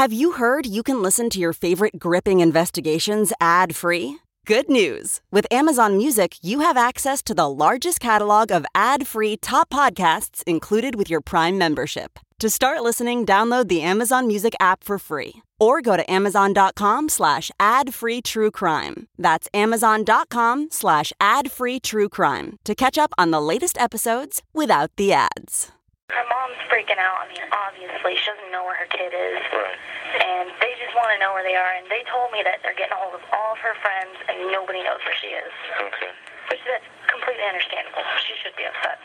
Have you heard you can listen to your favorite gripping investigations ad free? Good news! With Amazon Music, you have access to the largest catalog of ad free top podcasts included with your Prime membership. To start listening, download the Amazon Music app for free or go to amazon.com slash ad free true crime. That's amazon.com slash ad free true crime to catch up on the latest episodes without the ads. Her mom's freaking out. I mean, obviously, she doesn't know where her kid is. Right. And they just want to know where they are. And they told me that they're getting a hold of all of her friends and nobody knows where she is. Okay. Which that's completely understandable. She should be upset.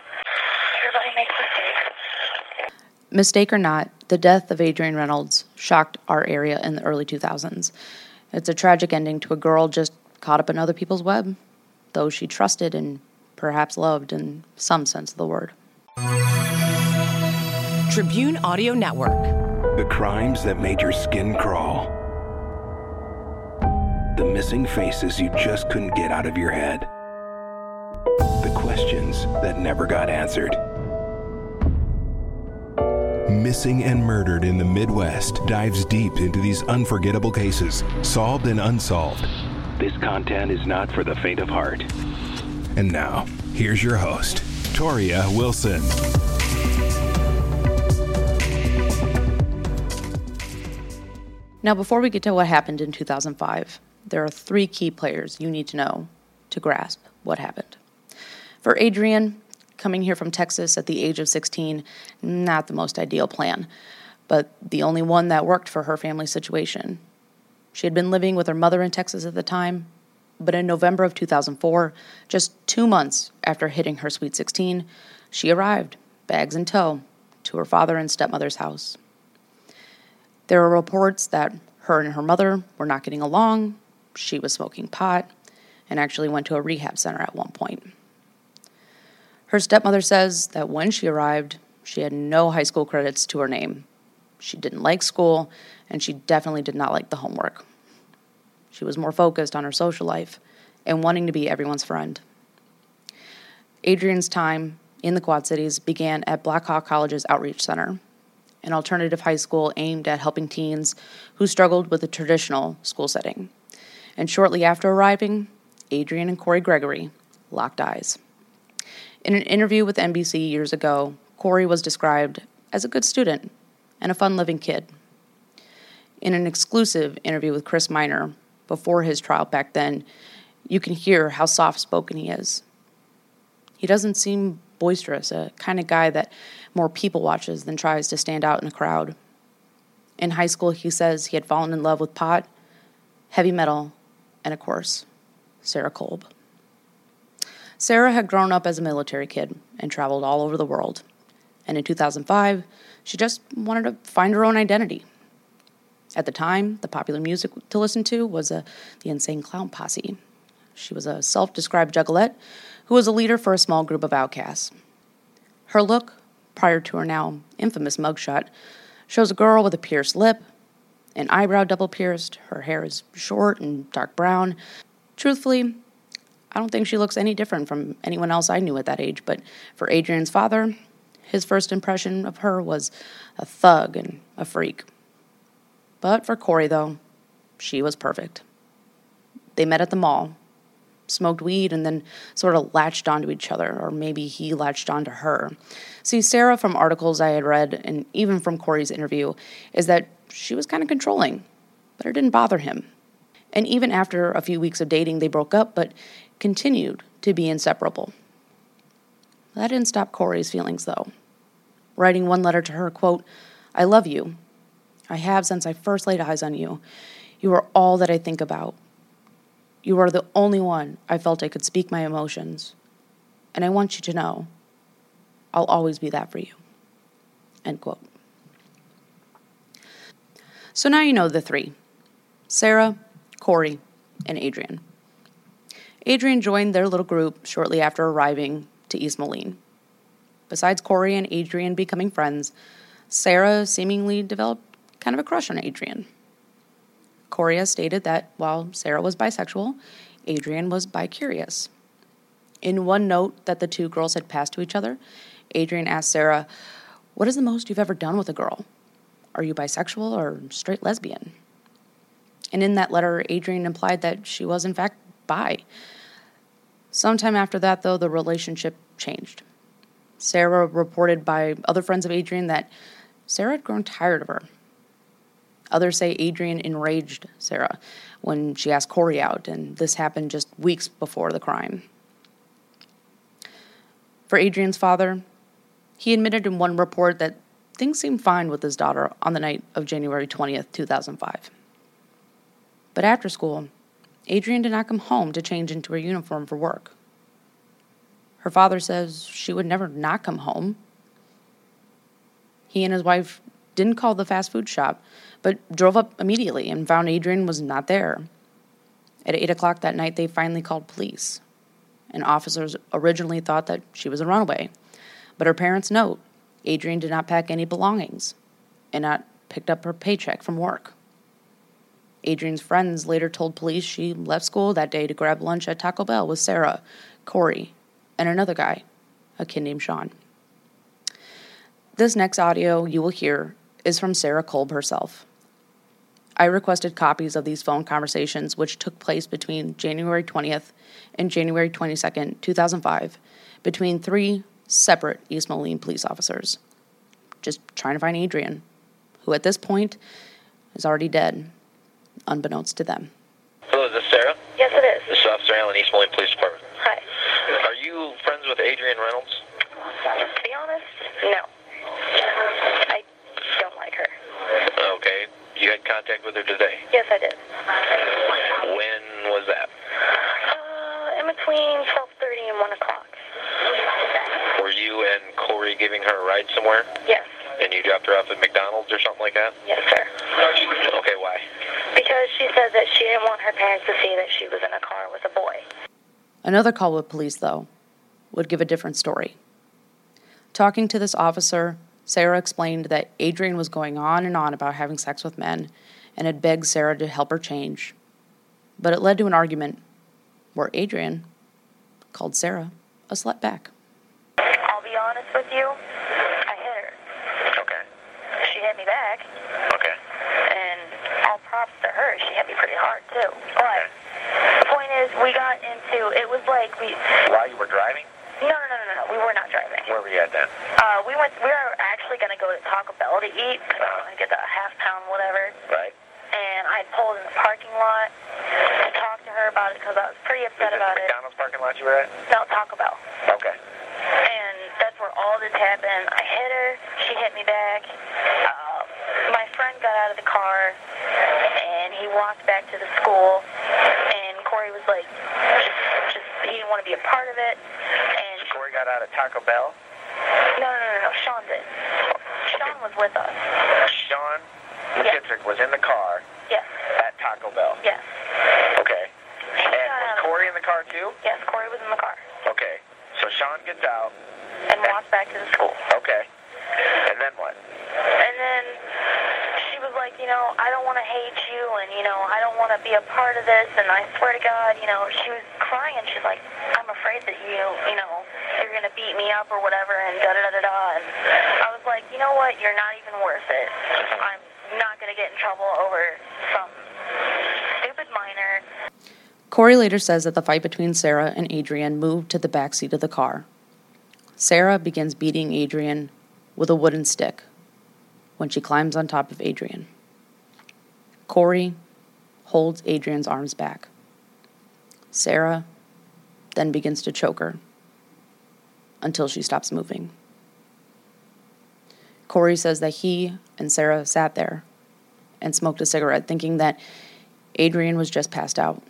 Everybody makes mistakes. Mistake or not, the death of Adrianne Reynolds shocked our area in the early 2000s. It's a tragic ending to a girl just caught up in other people's web, those she trusted and perhaps loved in some sense of the word. Tribune Audio Network. The crimes that made your skin crawl. The missing faces you just couldn't get out of your head. The questions that never got answered. Missing and Murdered in the Midwest dives deep into these unforgettable cases, solved and unsolved. This content is not for the faint of heart. And now, here's your host, Toria Wilson. Now, before we get to what happened in 2005, there are three key players you need to know to grasp what happened. For Adrianne, coming here from Texas at the age of 16, not the most ideal plan, but the only one that worked for her family situation. She had been living with her mother in Texas at the time, but in November of 2004, just two months after hitting her sweet 16, she arrived, bags in tow, to her father and stepmother's house. There were reports that her and her mother were not getting along, she was smoking pot, and actually went to a rehab center at one point. Her stepmother says that when she arrived, she had no high school credits to her name. She didn't like school, and she definitely did not like the homework. She was more focused on her social life and wanting to be everyone's friend. Adrianne's time in the Quad Cities began at Black Hawk College's Outreach Center, an alternative high school aimed at helping teens who struggled with a traditional school setting. And shortly after arriving, Adrianne and Cory Gregory locked eyes. In an interview with NBC years ago, Cory was described as a good student and a fun living kid. In an exclusive interview with Chris Miner before his trial back then, you can hear how soft spoken he is. He doesn't seem boisterous, a kind of guy that more people watches than tries to stand out in a crowd. In high school, he says he had fallen in love with pot, heavy metal, and of course, Sarah Kolb. Sarah had grown up as a military kid and traveled all over the world. And in 2005, she just wanted to find her own identity. At the time, the popular music to listen to was a, the Insane Clown Posse. She was a self described juggalette who was a leader for a small group of outcasts. Her look, prior to her now infamous mugshot, shows a girl with a pierced lip, an eyebrow double pierced, her hair is short and dark brown. Truthfully, I don't think she looks any different from anyone else I knew at that age, but for Adrianne's father, his first impression of her was a thug and a freak. But for Cory, though, she was perfect. They met at the mall, smoked weed, and then sort of latched onto each other, or maybe he latched onto her. See, Sarah, from articles I had read, and even from Cory's interview, is that she was kind of controlling, but it didn't bother him. And even after a few weeks of dating, they broke up, but continued to be inseparable. That didn't stop Cory's feelings, though. Writing one letter to her, quote, I love you. I have since I first laid eyes on you. You are all that I think about. You are the only one I felt I could speak my emotions. And I want you to know I'll always be that for you. End quote. So now you know the three Sarah, Cory, and Adrianne. Adrianne joined their little group shortly after arriving to East Moline. Besides Cory and Adrianne becoming friends, Sarah seemingly developed kind of a crush on Adrianne. Cory has stated that while Sarah was bisexual, Adrianne was bicurious. In one note that the two girls had passed to each other, Adrianne asked Sarah, What is the most you've ever done with a girl? Are you bisexual or straight lesbian? And in that letter, Adrianne implied that she was, in fact, bi. Sometime after that, though, the relationship changed. Sarah reported by other friends of Adrianne that Sarah had grown tired of her. Others say Adrianne enraged Sarah when she asked Cory out, and this happened just weeks before the crime. For Adrianne's father, he admitted in one report that things seemed fine with his daughter on the night of January 20th, 2005. But after school, Adrianne did not come home to change into her uniform for work. Her father says she would never not come home. He and his wife didn't call the fast food shop, but drove up immediately and found Adrianne was not there. At 8 o'clock that night, they finally called police. And officers originally thought that she was a runaway. But her parents note Adrianne did not pack any belongings and not picked up her paycheck from work. Adrianne's friends later told police she left school that day to grab lunch at Taco Bell with Sarah, Cory, and another guy, a kid named Sean. This next audio you will hear is from Sarah Kolb herself. I requested copies of these phone conversations, which took place between January 20th and January 22nd, 2005, between three separate East Moline police officers. Just trying to find Adrianne, who at this point is already dead unbeknownst to them. Hello, is this Sarah? Yes, it is. This is Officer Allen, East Moline Police Department. Hi. Are you friends with Adrianne Reynolds? To be honest, no. I don't like her. Okay. You had contact with her today. Yes, I did. When was that? Uh, in between 12.30 and 1 o'clock. Were you and Cory giving her a ride somewhere? Yes. And you dropped her off at McDonald's or something like that? Yes, sir. Okay, why? Because she said that she didn't want her parents to see that she was in a car with a boy. Another call with police, though, would give a different story. Talking to this officer, Sarah explained that Adrianne was going on and on about having sex with men and had begged Sarah to help her change. But it led to an argument where Adrianne called Sarah a slut back. I'll be honest with you. I hit her. Okay. She hit me back, Okay. and all props to her. She hit me pretty hard, too. But the point is, we got into, it was like we, While you were driving? no, no, no, no, no, we were not driving. Where were you at then? Uh, we went, we were actually going to go to Taco Bell to eat, uh, get the half pound, whatever. Right. and I pulled in the parking lot to talk to her about it because I was pretty upset Is this about the it. McDonald's parking lot you were at? No, Taco Bell. Okay. And that's where all this happened. I hit her. She hit me back. Uh, my friend got out of the car, and he walked back to the school. And Cory was like, just, just he didn't want to be a part of it. And Cory got out of Taco Bell. no, no, no, Sean did. Sean was with us. Sean Yes. McKittrick was in the car Yes, at Taco Bell. yes, Okay. He And got was out of- Cory in the car too? yes. Cory was in the car Okay. So Sean gets out. and walked back to the school. Okay. And then what? And then she was like, you know, I don't want to hate you, and you know, I don't want to be a part of this. And I swear to God, you know, she was crying. She's like, I'm afraid that you, you know, you're gonna beat me up or whatever, and da da da da da. And I was like, you know what? You're not even worth it. I'm not gonna get in trouble over some stupid minor. Later says that the fight between Sarah and Adrianne moved to the back seat of the car. Sarah begins beating Adrianne with a wooden stick when she climbs on top of Adrianne. Cory holds Adrianne's arms back. Sarah then begins to choke her until she stops moving. Cory says that he and Sarah sat there and smoked a cigarette, thinking that Adrianne was just passed out.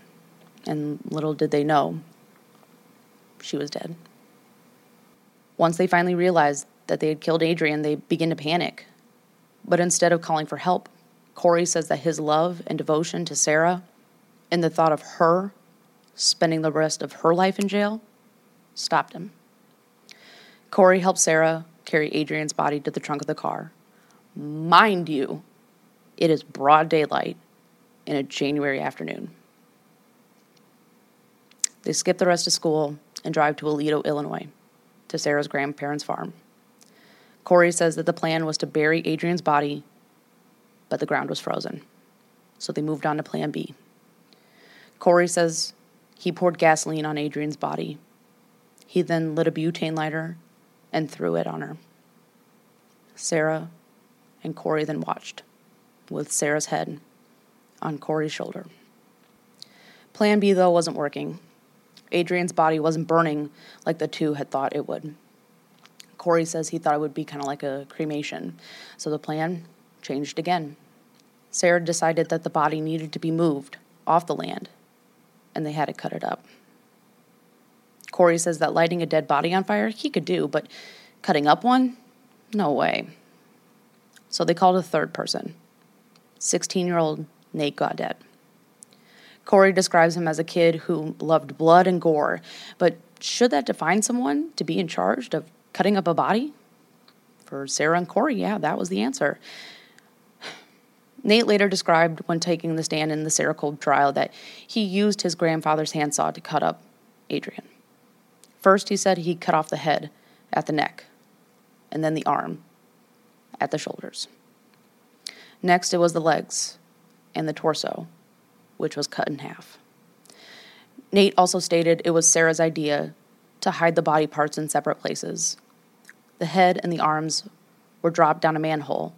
And little did they know, she was dead. Once they finally realized that they had killed Adrianne, they begin to panic. But instead of calling for help, Cory says that his love and devotion to Sarah and the thought of her spending the rest of her life in jail stopped him. Cory helped Sarah carry Adrianne's body to the trunk of the car. Mind you, it is broad daylight in a January afternoon. They skip the rest of school and drive to Aledo, Illinois, to Sarah's grandparents' farm. Cory says that the plan was to bury Adrianne's body but the ground was frozen. So they moved on to plan B. Cory says he poured gasoline on Adrianne's body. He then lit a butane lighter and threw it on her. Sarah and Cory then watched, with Sarah's head on Cory's shoulder. Plan B, though, wasn't working. Adrianne's body wasn't burning like the two had thought it would. Cory says he thought it would be kind of like a cremation, so the plan changed again. Sarah decided that the body needed to be moved off the land, and they had to cut it up. Cory says that lighting a dead body on fire he could do, but cutting up one? No way. So they called a third person 16 year old Nate Gaudet. Cory describes him as a kid who loved blood and gore, but should that define someone to be in charge of cutting up a body? For Sarah and Cory, yeah, that was the answer. Nate later described when taking the stand in the Sarah Kolb trial that he used his grandfather's handsaw to cut up Adrianne. First, he said he cut off the head at the neck, and then the arm at the shoulders. Next, it was the legs and the torso, which was cut in half. Nate also stated it was Sarah's idea to hide the body parts in separate places. The head and the arms were dropped down a manhole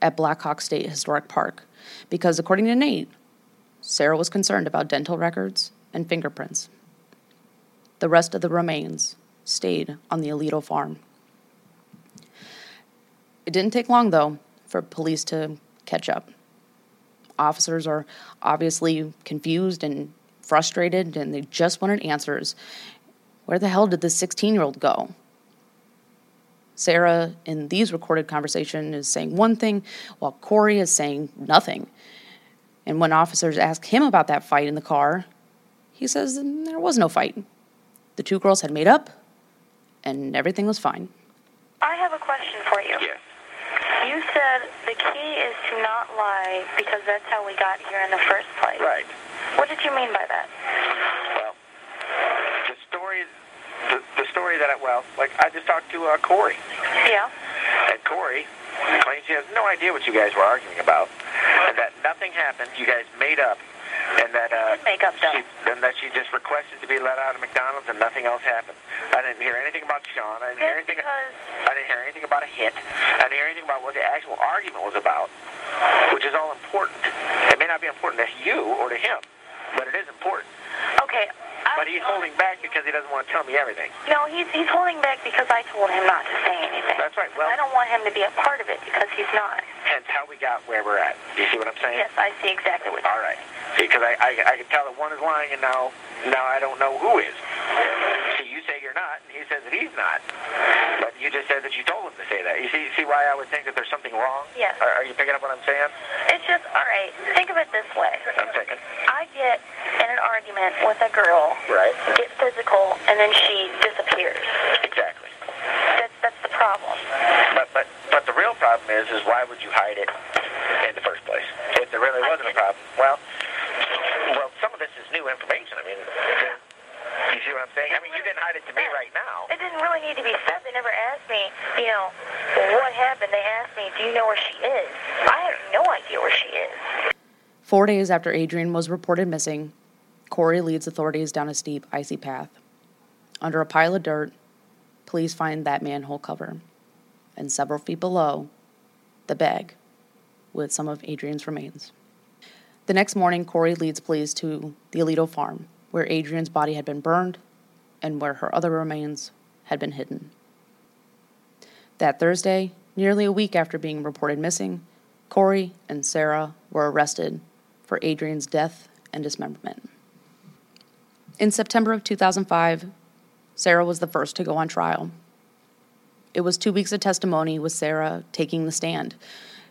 at Blackhawk State Historic Park because, according to Nate, Sarah was concerned about dental records and fingerprints. The rest of the remains stayed on the Aledo farm. It didn't take long, though, for police to catch up. Officers are obviously confused and frustrated, and they just wanted answers. Where the hell did this 16 year old go? Sarah, in these recorded conversations, is saying one thing, while Cory is saying nothing. And when officers ask him about that fight in the car, he says there was no fight. The two girls had made up, and everything was fine. I have a question for you. Yes. You said the key is to not lie because that's how we got here in the first place. Right. What did you mean by that? Well, the story, the, the story that I, well, like I just talked to uh, Cory, Yeah. and Cory claims he has no idea what you guys were arguing about, and that nothing happened. You guys made up, and that uh, did make up, though. she, and that she just requested to be let out of McDonald's, and nothing else happened. I didn't hear anything about Sean. I didn't hear anything. because I didn't hear anything about a hit. I didn't hear anything about what the actual argument was about, which is all important. It may not be important to you or to him, but it is important. Okay. I, But he's holding back because he doesn't want to tell me everything. No, he's he's holding back because I told him not to say anything. That's right. Well- I don't want him to be a part of it because he's not. Hence how we got where we're at. Do you see what I'm saying? Yes, I see exactly what. All right. See, because I, I I can tell that one is lying, and now now I don't know who is. See, you say you're not, and he says that he's not. But you just said that you told him to say that. You see see why I would think that there's something wrong? Yes. Are, are you picking up what I'm saying? It's just all right. Think of it this way. I'm thinking. I get in an argument with a girl, Right. get physical, and then she disappears. Exactly. That's that's the problem. But but but the real problem is is why would you hide it in the first place? If there really wasn't a problem. Well, well, some of this is new information. I mean, see what I'm saying? I mean, you didn't hide it to me right now. It didn't really need to be said. They never asked me, you know, what happened. They asked me, do you know where she is? I have no idea where she is. Four days after Adrianne was reported missing, Cory leads authorities down a steep, icy path. Under a pile of dirt, police find that manhole cover, and several feet below, the bag with some of Adrianne's remains. The next morning, Cory leads police to the Aledo farm, where Adrianne's body had been burned and where her other remains had been hidden. That Thursday, nearly a week after being reported missing, Cory and Sarah were arrested for Adrianne's death and dismemberment. In September of 2005, Sarah was the first to go on trial. It was two weeks of testimony with Sarah taking the stand,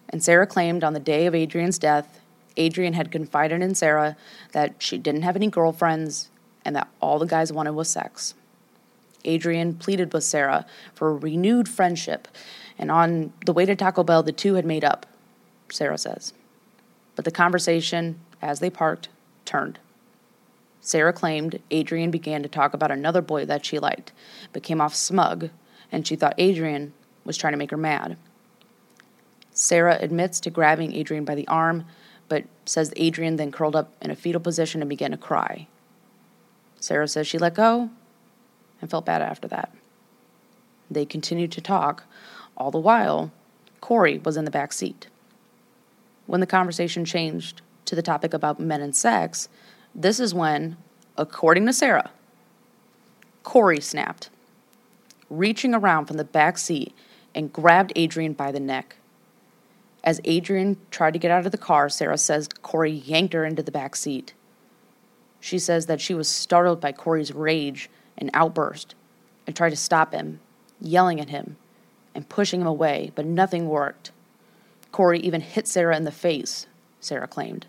and Sarah claimed on the day of Adrianne's death, Adrianne had confided in Sarah that she didn't have any girlfriends and that all the guys wanted was sex. Adrianne pleaded with Sarah for a renewed friendship, and on the way to Taco Bell, the two had made up, Sarah says. But the conversation, as they parked, turned. Sarah claimed Adrianne began to talk about another boy that she liked, but came off smug, and she thought Adrianne was trying to make her mad. Sarah admits to grabbing Adrianne by the arm, says Adrianne then curled up in a fetal position and began to cry. Sarah says she let go and felt bad after that. They continued to talk. All the while, Cory was in the back seat. When the conversation changed to the topic about men and sex, this is when, according to Sarah, Cory snapped, reaching around from the back seat and grabbed Adrianne by the neck. As Adrianne tried to get out of the car, Sarah says Cory yanked her into the back seat. She says that she was startled by Cory's rage and outburst and tried to stop him, yelling at him and pushing him away, but nothing worked. Cory even hit Sarah in the face, Sarah claimed.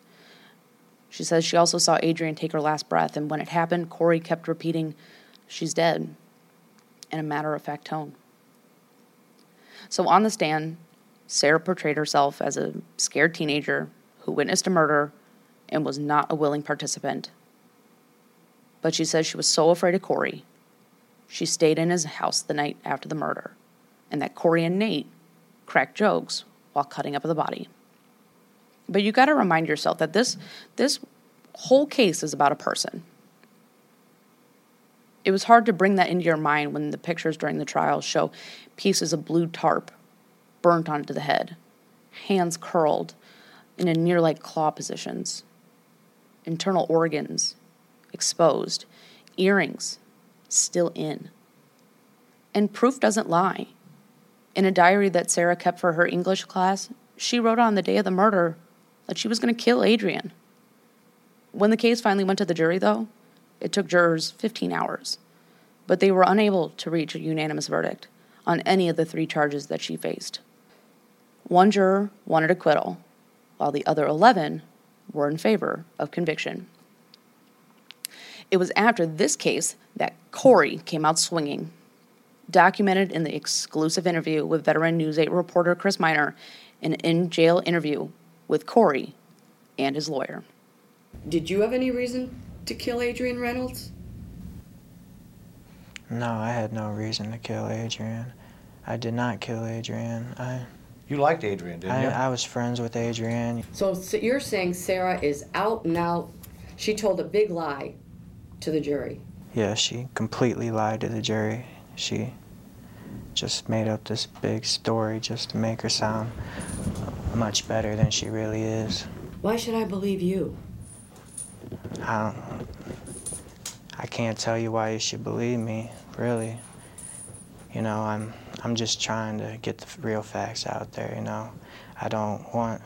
She says she also saw Adrianne take her last breath, and when it happened, Cory kept repeating, She's dead, in a matter of fact tone. So on the stand, Sarah portrayed herself as a scared teenager who witnessed a murder and was not a willing participant. But she says she was so afraid of Cory, she stayed in his house the night after the murder, and that Cory and Nate cracked jokes while cutting up the body. But you got to remind yourself that this this whole case is about a person. It was hard to bring that into your mind when the pictures during the trial show pieces of blue tarp burnt onto the head, hands curled in a near like claw positions, internal organs exposed, earrings still in. And proof doesn't lie. In a diary that Sarah kept for her English class, she wrote on the day of the murder that she was going to kill Adrianne. When the case finally went to the jury, though, it took jurors 15 hours, but they were unable to reach a unanimous verdict on any of the three charges that she faced. One juror wanted acquittal, while the other 11 were in favor of conviction. It was after this case that Cory came out swinging. Documented in the exclusive interview with veteran News 8 reporter Chris Miner, an in jail interview with Cory and his lawyer. Did you have any reason to kill Adrianne Reynolds? No, I had no reason to kill Adrianne. I did not kill Adrianne. I You liked Adrianne, didn't I, you? I was friends with Adrianne. So, so you're saying Sarah is out and out. She told a big lie to the jury. Yeah, she completely lied to the jury. She just made up this big story just to make her sound much better than she really is. Why should I believe you? I don't, I can't tell you why you should believe me, really. You know, I'm I'm just trying to get the real facts out there, you know. I don't want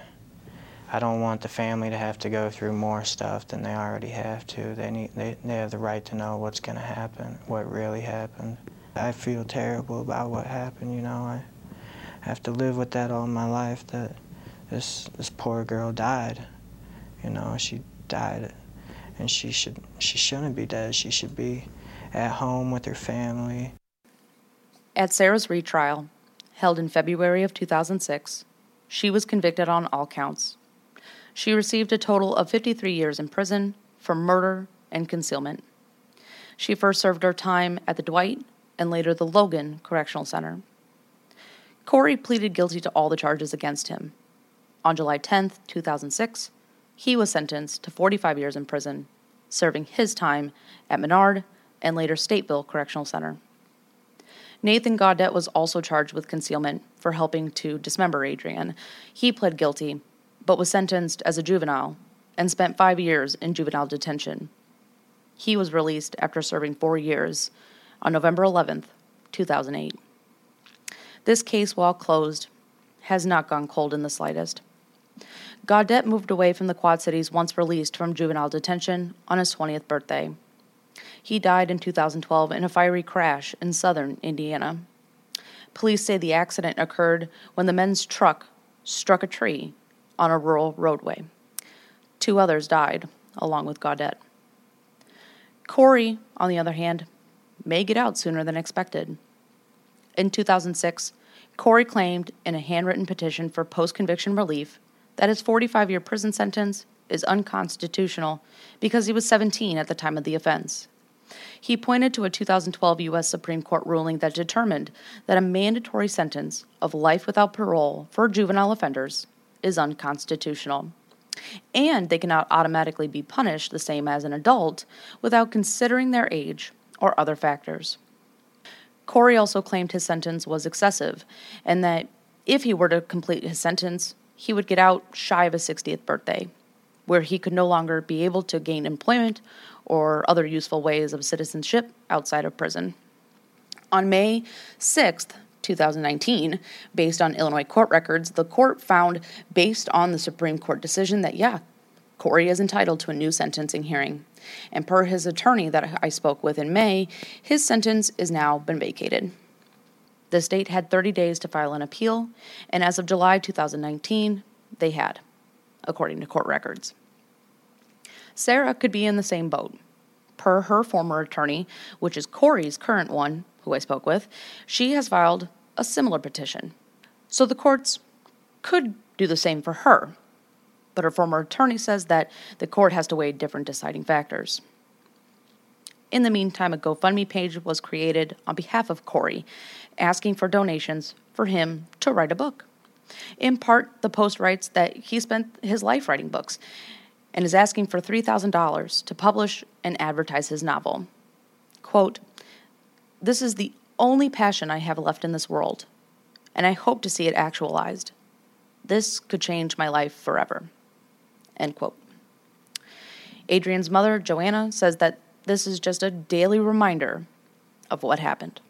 I don't want the family to have to go through more stuff than they already have to. They need they, they have the right to know what's going to happen, what really happened. I feel terrible about what happened, you know. I have to live with that all my life that this this poor girl died. You know, she died and she should she shouldn't be dead. She should be at home with her family. At Sarah's retrial, held in February of 2006, she was convicted on all counts. She received a total of 53 years in prison for murder and concealment. She first served her time at the Dwight and later the Logan Correctional Center. Cory pleaded guilty to all the charges against him. On July 10, 2006, he was sentenced to 45 years in prison, serving his time at Menard and later Stateville Correctional Center. Nathan Gaudet was also charged with concealment for helping to dismember Adrianne. He pled guilty, but was sentenced as a juvenile and spent five years in juvenile detention. He was released after serving four years on November 11, 2008. This case, while closed, has not gone cold in the slightest. Gaudet moved away from the Quad Cities once released from juvenile detention on his 20th birthday. He died in 2012 in a fiery crash in southern Indiana. Police say the accident occurred when the men's truck struck a tree on a rural roadway. Two others died, along with Gaudet. Cory, on the other hand, may get out sooner than expected. In 2006, Cory claimed in a handwritten petition for post conviction relief that his 45 year prison sentence is unconstitutional because he was 17 at the time of the offense. He pointed to a 2012 U.S. Supreme Court ruling that determined that a mandatory sentence of life without parole for juvenile offenders is unconstitutional. And they cannot automatically be punished the same as an adult without considering their age or other factors. Cory also claimed his sentence was excessive and that if he were to complete his sentence, he would get out shy of his 60th birthday, where he could no longer be able to gain employment or other useful ways of citizenship outside of prison. On May 6th, 2019, based on Illinois court records, the court found, based on the Supreme Court decision, that yeah, Cory is entitled to a new sentencing hearing. And per his attorney that I spoke with in May, his sentence is now been vacated. The state had 30 days to file an appeal, and as of July 2019, they had, according to court records. Sarah could be in the same boat. Per her former attorney, which is Cory's current one, who I spoke with, she has filed a similar petition. So the courts could do the same for her. But her former attorney says that the court has to weigh different deciding factors. In the meantime, a GoFundMe page was created on behalf of Cory, asking for donations for him to write a book. In part, the post writes that he spent his life writing books and is asking for $3,000 to publish and advertise his novel. Quote, This is the only passion I have left in this world, and I hope to see it actualized. This could change my life forever. End quote. Adrianne's mother, Joanna, says that this is just a daily reminder of what happened.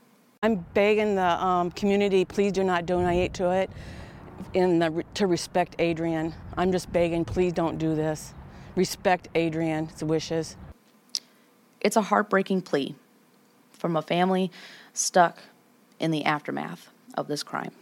I'm begging the um, community, please do not donate to it in the, to respect Adrianne. I'm just begging, please don't do this. Respect Adrianne's wishes. It's a heartbreaking plea from a family stuck in the aftermath of this crime.